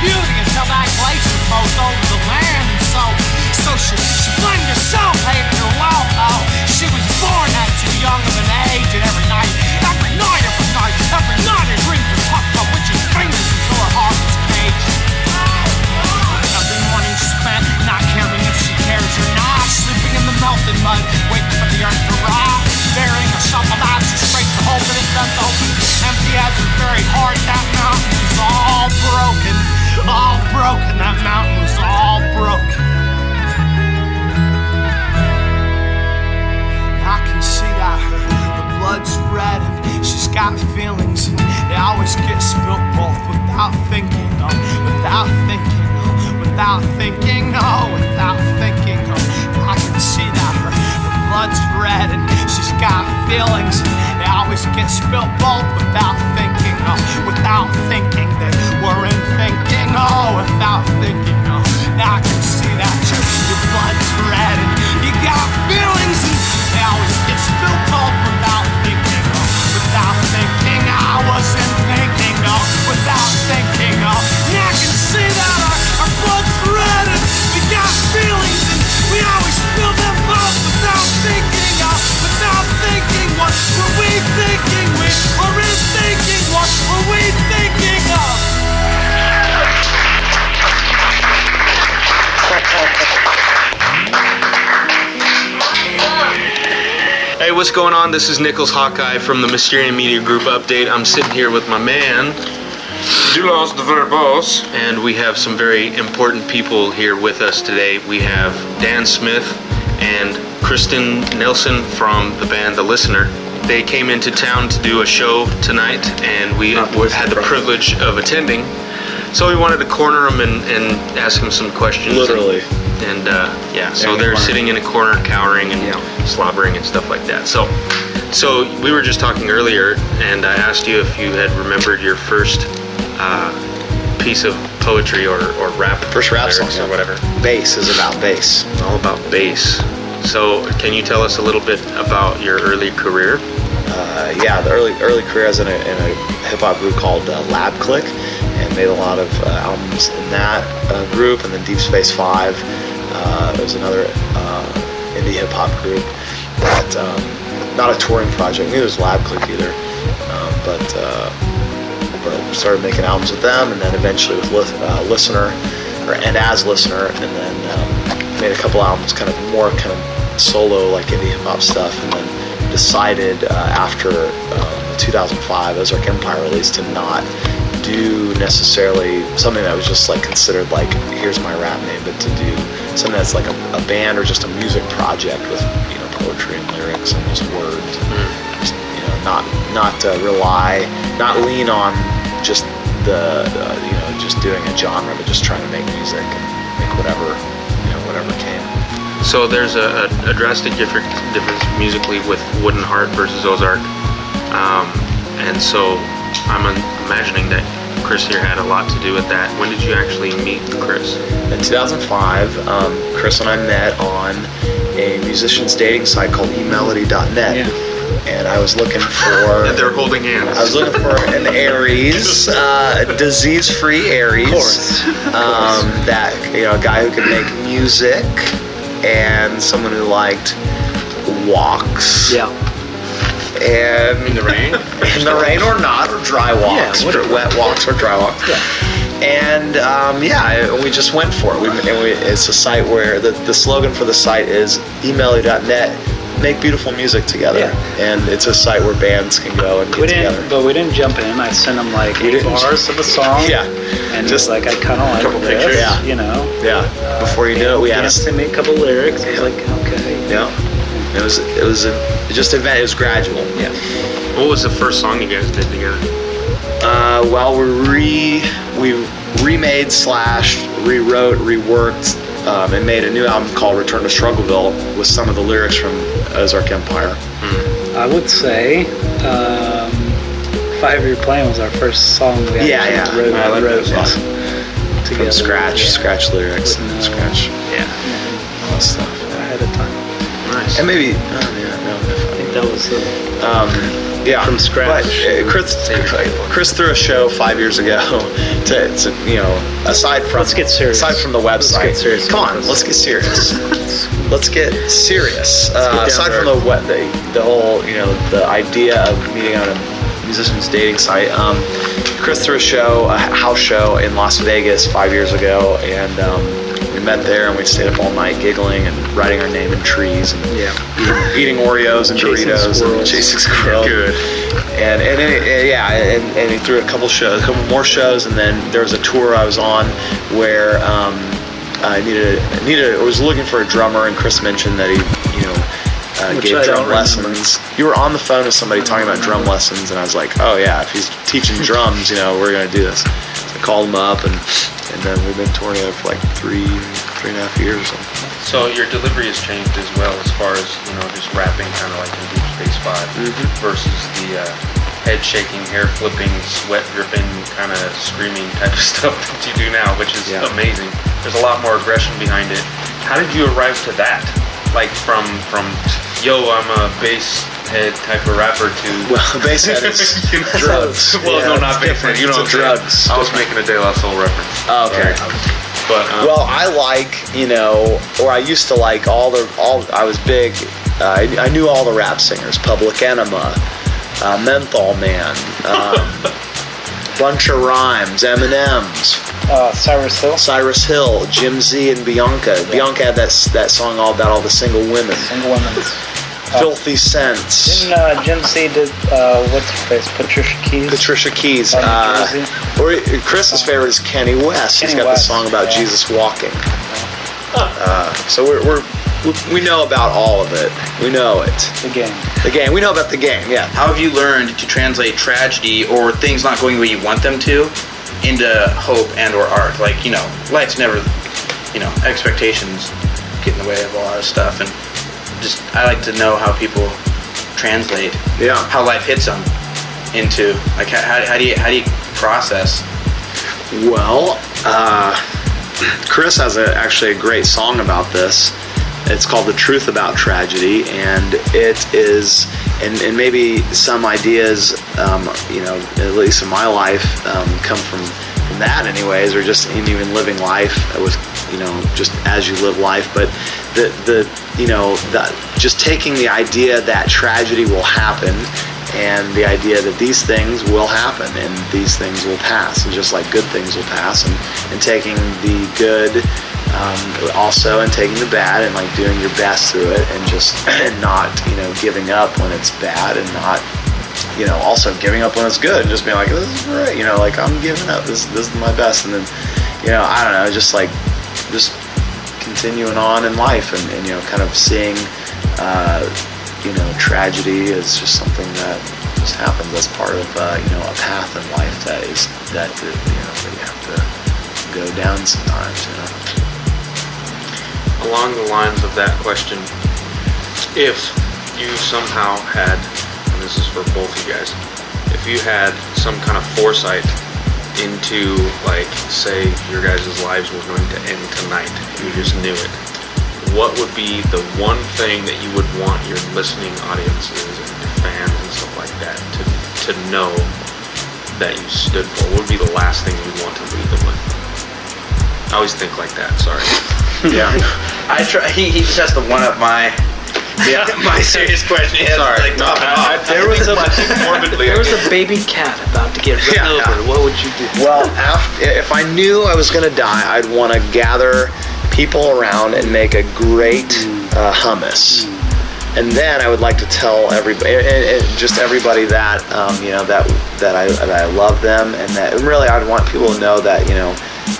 Beauty until that glacier closed over the land. And so, so what's going on? This is Nickels Hawkeye from the Mysterium Media Group update. I'm sitting here with my man, Doulos the Verbose, and we have some very important people here with us today. We have Dan Smith and Kristen Nelson from the band The Listener. They came into town to do a show tonight, and we had the privilege of attending. So we wanted to corner them and, and ask them some questions. Literally. And, uh, yeah, so Yeah, they're corner. sitting in a corner, cowering and slobbering and stuff like that. So, so we were just talking earlier, and I asked you if you had remembered your first uh, piece of poetry or, or rap. First rap song, or whatever. Bass is about bass. All about bass. So, can you tell us a little bit about your early career? Uh, yeah, the early early career I was in a, in a hip hop group called uh, Lab Click, and made a lot of uh, albums in that uh, group. And then Deep Space Five uh, was another uh, indie hip hop group that um, not a touring project. Neither was Lab Click either, um, but uh, but started making albums with them, and then eventually with uh, Listener, or and as Listener, and then um, made a couple albums, kind of more kind of solo like indie hip hop stuff, and then decided uh, after um, 2005 Ozark Empire release to not do necessarily something that was just like considered like here's my rap name, but to do something that's like a, a band or just a music project with poetry and lyrics and just words. Just, you know, not not uh, rely, not lean on just the uh, you know just doing a genre, but just trying to make music and make whatever you know whatever came. So there's a, a, drastic different difference musically with Wooden Heart versus Ozark, um, and so I'm imagining that Chris here had a lot to do with that. When did you actually meet Chris? In 2005, um, Chris and I met on a musician's dating site called emelody.net. And I was looking for. And they're holding hands. I was looking for an Aries, uh, disease-free Aries, um, that you know, a guy who could make music, and someone who liked walks. Yeah. And in the rain, in the rain or not, or dry walks, Yeah, whatever. wet walks or dry walks. And um, yeah, we just went for it. We, and we, it's a site where the, the slogan for the site is emelody.net, make beautiful music together. Yeah. And it's a site where bands can go and get We didn't, together. but we didn't jump in. I sent them like You eight bars of a song. Yeah. and just like I kind of like Couple this, pictures. Yeah. you know. Yeah. Before you knew it, we had a to me a couple lyrics. I was like, okay. Yeah. It was it was a, just event. It was gradual. Yeah. What was the first song you guys did together? Uh, well, we re we remade slash rewrote reworked um, and made a new album called Return to Struggleville with some of the lyrics from Ozark Empire. I would say um, Five Year Plan was our first song we actually Yeah, yeah. wrote, I like wrote that song. together. From scratch, yeah. scratch lyrics, With no- scratch. Yeah. All that stuff. Ahead of time. Nice. And maybe, oh yeah, no, I think that was the. Um, yeah, From scratch. But uh, Chris, Chris threw a show five years ago to, to you know, aside from Let's get serious. aside from the website. serious Come on, let's get serious. let's get serious. get Uh, aside from the, web, the the whole you know the idea of meeting on a musician's dating site, um, Chris threw a show, a house show in Las Vegas five years ago, and. Um, met there and we stayed up all night giggling and writing our name in trees and Yeah. eating Oreos and Chasing Doritos and chasing squirrels. Good. And and, then it- yeah, and, and he threw a couple shows, a couple more shows, and then there was a tour I was on where um, I needed needed I was looking for a drummer, and Chris mentioned that he you know uh, gave I drum remember. lessons. You were on the phone with somebody talking about drum lessons, and I was like, oh yeah, if he's teaching drums, you know, we're gonna do this. Called him up, and and then we've been touring together for like three three and a half years or something. So your delivery has changed as well as far as you know, just rapping kind of like in Deep Space 5 versus the uh, head shaking, hair flipping, sweat dripping, kind of screaming type of stuff that you do now, which is Yeah. amazing. There's a lot more aggression behind it. How did you arrive to that? Like from from yo, I'm a bass head type of rapper to Well, bass head is You know, drugs. Well, Yeah, no, not bass head. You know, It's what a I'm saying? drugs. I was making a De La Soul reference. Oh, okay. Sorry. But um, Well, I like you know, or I used to like all the all. I was big. Uh, I, I knew all the rap singers: Public Enema, uh, Menthol Man, um, Bunch of Rhymes, Eminem's, Uh, Cyrus Hill. Cyrus Hill, Jim Z, and Bianca. Bianca had that that song all about all the single women. Single women's. Filthy Sense. Didn't uh, Jim C did uh, what's her face? Patricia Keys. Patricia Keys. Uh, or Chris's favorite is Kenny West. He's got West, the song about yeah. Jesus walking. Uh, so we're, we're we know about all of it. We know it. The game. The game. We know about the game. Yeah. How have you learned to translate tragedy or things not going the way you want them to into hope and or art? Like, you know, life's never, you know, expectations get in the way of a lot of stuff. And just, I like to know how people translate Yeah. how life hits them into, like, how, how, how do you, how do you process? Well, uh, Chris has a, actually a great song about this. It's called "The Truth About Tragedy," and it is, and, and maybe some ideas, um, you know, at least in my life, um, come from from that, anyways, or just in even living life with, you know, just as you live life. But the the you know, the, just taking the idea that tragedy will happen and the idea that these things will happen and these things will pass and just like good things will pass and, and taking the good um, also and taking the bad and like doing your best through it and just not you know giving up when it's bad and not you know, also giving up when it's good and just being like, this is great, you know, like I'm giving up. This this is my best, and then, you know, I don't know, just like just continuing on in life and, and you know, kind of seeing, uh, you know, tragedy is just something that just happens as part of uh, you know a path in life that is that you know that you have to go down sometimes. You know. Along the lines of that question, if you somehow had, and this is for both of you guys, if you had some kind of foresight into, like, say, your guys' lives were going to end tonight, you just knew it, what would be the one thing that you would want your listening audiences and fans and stuff like that to, to know that you stood for? What would be the last thing you'd want to leave them with? I always think like that, sorry. Yeah. I try. He, he just has to one up my. Yeah, my serious question. He has Sorry. like, top it Uh, off. there was a there was a baby cat about to get run Yeah. over. What would you do? Well, af if I knew I was going to die, I'd want to gather people around and make a great uh, hummus. And then I would like to tell everybody, and, and just everybody that um, you know that that I that I love them, and that really I'd want people to know that you know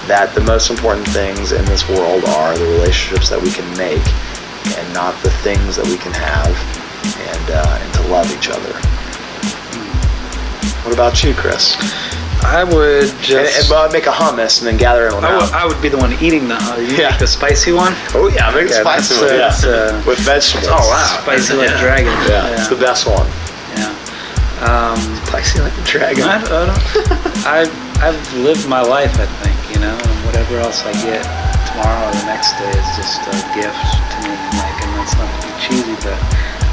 that the most important things in this world are the relationships that we can make, and not the things that we can have, and uh, and to love each other. What about you, Chris? I would just. and, well, I'd make a hummus and then gather everyone I would. I would be the one eating the. Uh, you Yeah. make the spicy one. Oh yeah, I make Yeah, spicy one. uh, yeah. uh, with vegetables. Oh wow, spicy like yeah. dragon. Yeah, it's the best one. Yeah. Um, spicy like a dragon. I, I don't. I I've lived my life. I think you know, and whatever else I get tomorrow or the next day is just a gift to me. Like, and that's not to be cheesy, but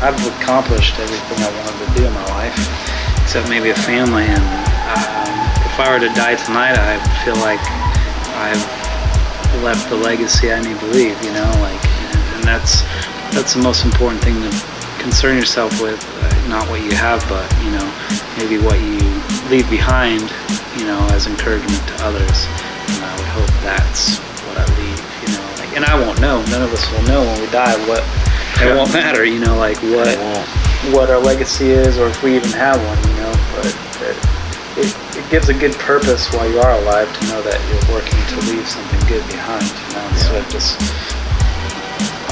I've accomplished everything I wanted to do in my life, except maybe a family. And um, if I were to die tonight, I feel like I've left the legacy I need to leave. You know, like, and, that's that's the most important thing to concern yourself with. Uh, not what you have, but you know, maybe what you leave behind. You know, as encouragement to others. And I would hope that's what I leave. You know, like, and I won't know. None of us will know when we die what. It won't matter. You know, like what what our legacy is, or if we even have one. You know, but. It gives a good purpose while you are alive to know that you're working to leave something good behind, you know, instead of just,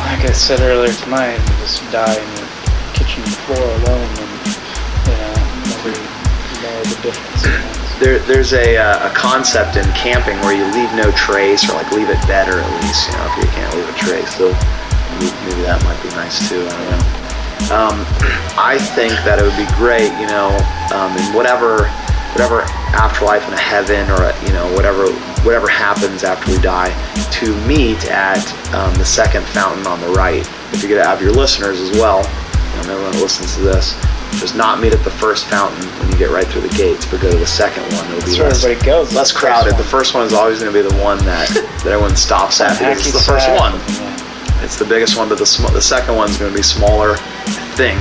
like I said earlier tonight, you just die in your kitchen floor alone and, you know, nobody know the difference. You know? There, there's a, uh, a concept in camping where you leave no trace, or like leave it better at least. You know, if you can't leave a trace, so maybe, maybe that might be nice too. I don't know. Um, I think that it would be great, you know, um, in whatever, whatever afterlife in a heaven or a, you know whatever whatever happens after we die, to meet at um, the second fountain on the right. If you're going to have your listeners as well, you know, everyone that listens to this, just not meet at the first fountain when you get right through the gates, but go to the second one. It'll be That's where less, everybody goes, less crowded. The first one is always going to be the one that, that everyone stops at because it's the first one. It's the biggest one, but the sm- the second one's going to be smaller, I think,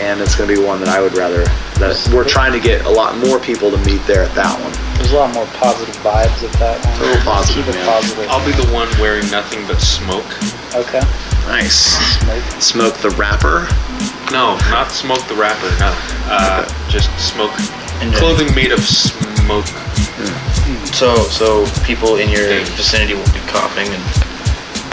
and it's going to be one that I would rather. That we're trying to get a lot more people to meet there at that one. There's a lot more positive vibes at that one. Total positive, Keep it man. positive. I'll be the one wearing nothing but smoke. Okay. Nice. Smoke the rapper. No, not smoke the rapper. No, uh, just smoke clothing made of smoke. So, so people in your vicinity will be coughing and.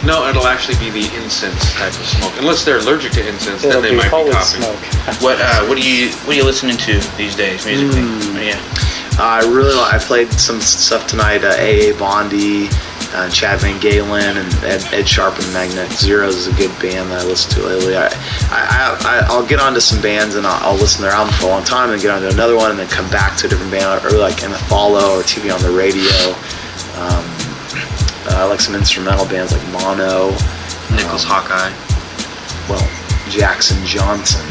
No, it'll actually be the incense type of smoke. Unless they're allergic to incense, It'll then they be might be holy coughing. smoke. What uh, what are you what are you listening to these days musically? Hmm. Yeah. I really like. I played some stuff tonight. Uh, AA Bondy, uh, Chad VanGaalen, and Ed, Ed Sharpe and Magnetic Zeros is a good band that I listen to lately. I, I, I I'll get onto some bands and I'll, I'll listen to their album for a long time and get onto another one and then come back to a different band. or really like Emma Follow or TV on the radio. Um, Uh, I like some instrumental bands like Mono, Nickels um, Hawkeye. Well, Jackson Johnson.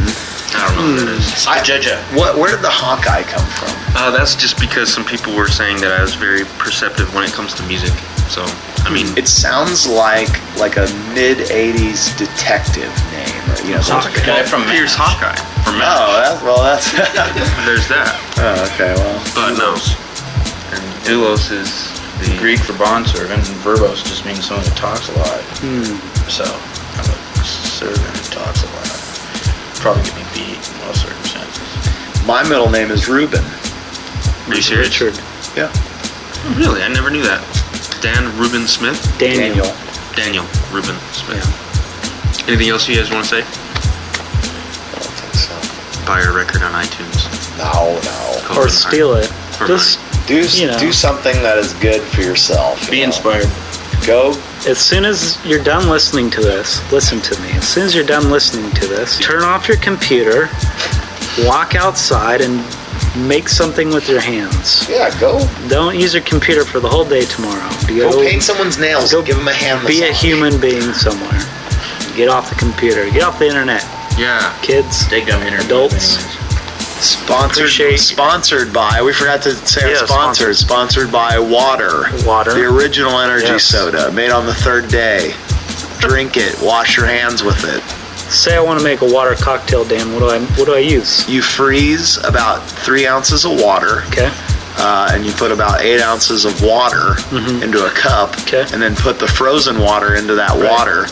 I don't know who that is. Hmm. I judge What? Where did the Hawkeye come from? Uh, that's just because some people were saying that I was very perceptive when it comes to music. So, I mean, It sounds like like a mid '80s detective name, or you know, Hawkeye. Guy from Here's Hawkeye. Oh, from Oh, that's, well, that's. There's that. oh, okay. Well, But no. And doulos is the Greek for bondservant, and verbose just means someone who talks a lot. Hmm. So I'm a servant who talks a lot. Probably get me beat in most circumstances. My middle name is Ruben. Are you serious? Richard. Yeah. Oh, really? I never knew that. Dan Ruben Smith? Daniel. Daniel Ruben Smith. Anything else you guys want to say? Buy your record on iTunes. No, no. Or steal it. Just do you know. do something that is good for yourself. Be inspired. Go. As soon as you're done listening to this, listen to me. As soon as you're done listening to this, turn off your computer, walk outside, and make something with your hands. Yeah, go. Don't use your computer for the whole day tomorrow. Go paint someone's nails. Go give them a hand Be a human being somewhere. Get off the computer. Get off the internet. Yeah. Kids. Take down internet. Adults. Sponsored, sponsored by. We forgot to say our Yeah, sponsor. Sponsored by Water. Water. The original energy Yes. soda, made on the third day. Drink it. Wash your hands with it. Say I want to make a water cocktail, Dan. What do I what do I use? You freeze about three ounces of water. Okay. Uh, and you put about eight ounces of water Mm-hmm. into a cup, okay. and then put the frozen water into that water.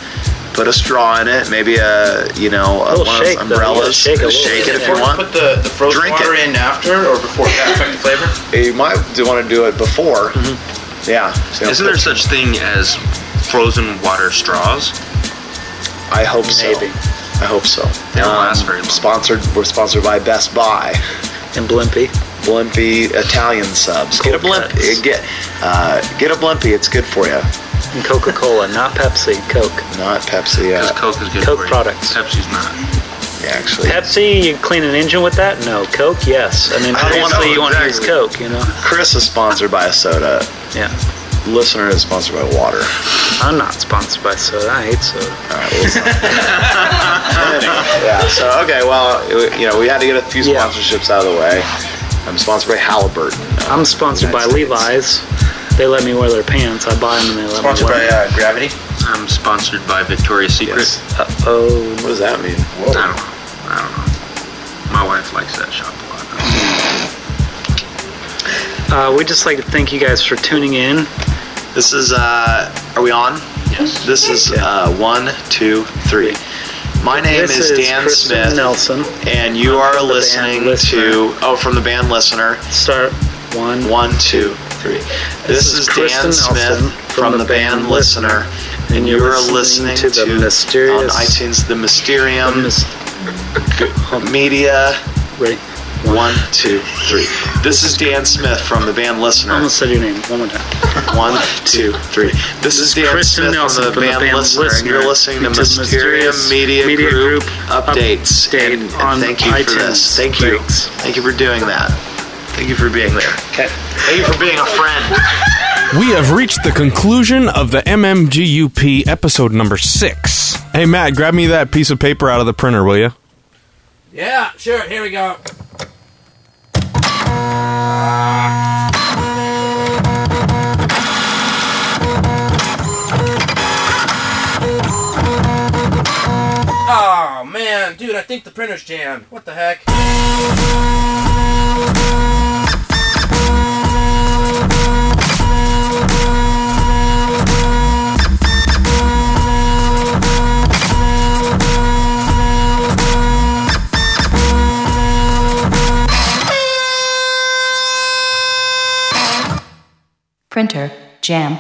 Put a straw in it, maybe a you know a little one shake, of though. those You umbrellas. shake a little Shake bit. it if you want. Put the, the frozen Drink water it. in after or before to affect the flavor? You might do want to do it before. Mm-hmm. Yeah. So Isn't there such thing as frozen water straws? I hope so. I hope so. They don't Um, last very long. Sponsored. We're sponsored by Best Buy. And Blimpie. Blimpie Italian subs. get a blimp. cuts. Get uh, get a Blimpie. It's good for you. And Coca Cola, not Pepsi. Coke. Not Pepsi. Because Uh, Coke is good Coke for you. products. Pepsi's not. yeah, actually. Pepsi, you clean an engine with that? No. Coke, yes. I mean, I don't obviously know, you want to use. Coke, you know? Chris is sponsored by a soda. Yeah. Listener is sponsored by water. I'm not sponsored by soda. I hate soda. All right. Well, it's yeah. So okay. Well, it- you know, we had to get a few Yeah. sponsorships out of the way. I'm sponsored by Halliburton. uh, I'm sponsored by States. Levi's. They let me wear their pants. I buy them and they let Sponsored me by wear them. uh, Gravity. I'm sponsored by Victoria's Secret. Yes. Oh, What does that mean? I don't know. I don't know. My wife likes that shop a lot. uh, we'd just like to thank you guys for tuning in. This is. uh Are we on? Yes. This is uh, one, two, three. My name This is, is Dan Kristen Smith, Nelson. and you I'm are from the band listening to. Oh, from the band Listener. Start one. One, two, three. This, is, Kristen Dan Smith Nelson from, the, band Listener, and you are listening to the mysterious on iTunes the Mysterium Mis- Media. Ready? One, two, three. This is Dan Smith from the band Listener. I almost said your name. One more time. One, two, three. This is Dan Kristen Smith Nelson from the, band, Listener, and you're listening to to Mysterium Media, Media Group, Group updates. update and, and on thank you for iTunes. this. Thank you. Thanks. Thank you for doing that. Thank you for being there. Okay. Thank you for being a friend. We have reached the conclusion of the MMGUP episode number six. Hey, Matt, grab me that piece of paper out of the printer, will you? Yeah, sure. Here we go. Oh man, dude, I think the printer's jammed. What the heck? Printer, jam.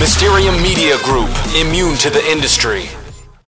Mysterium Media Group, immune to the industry.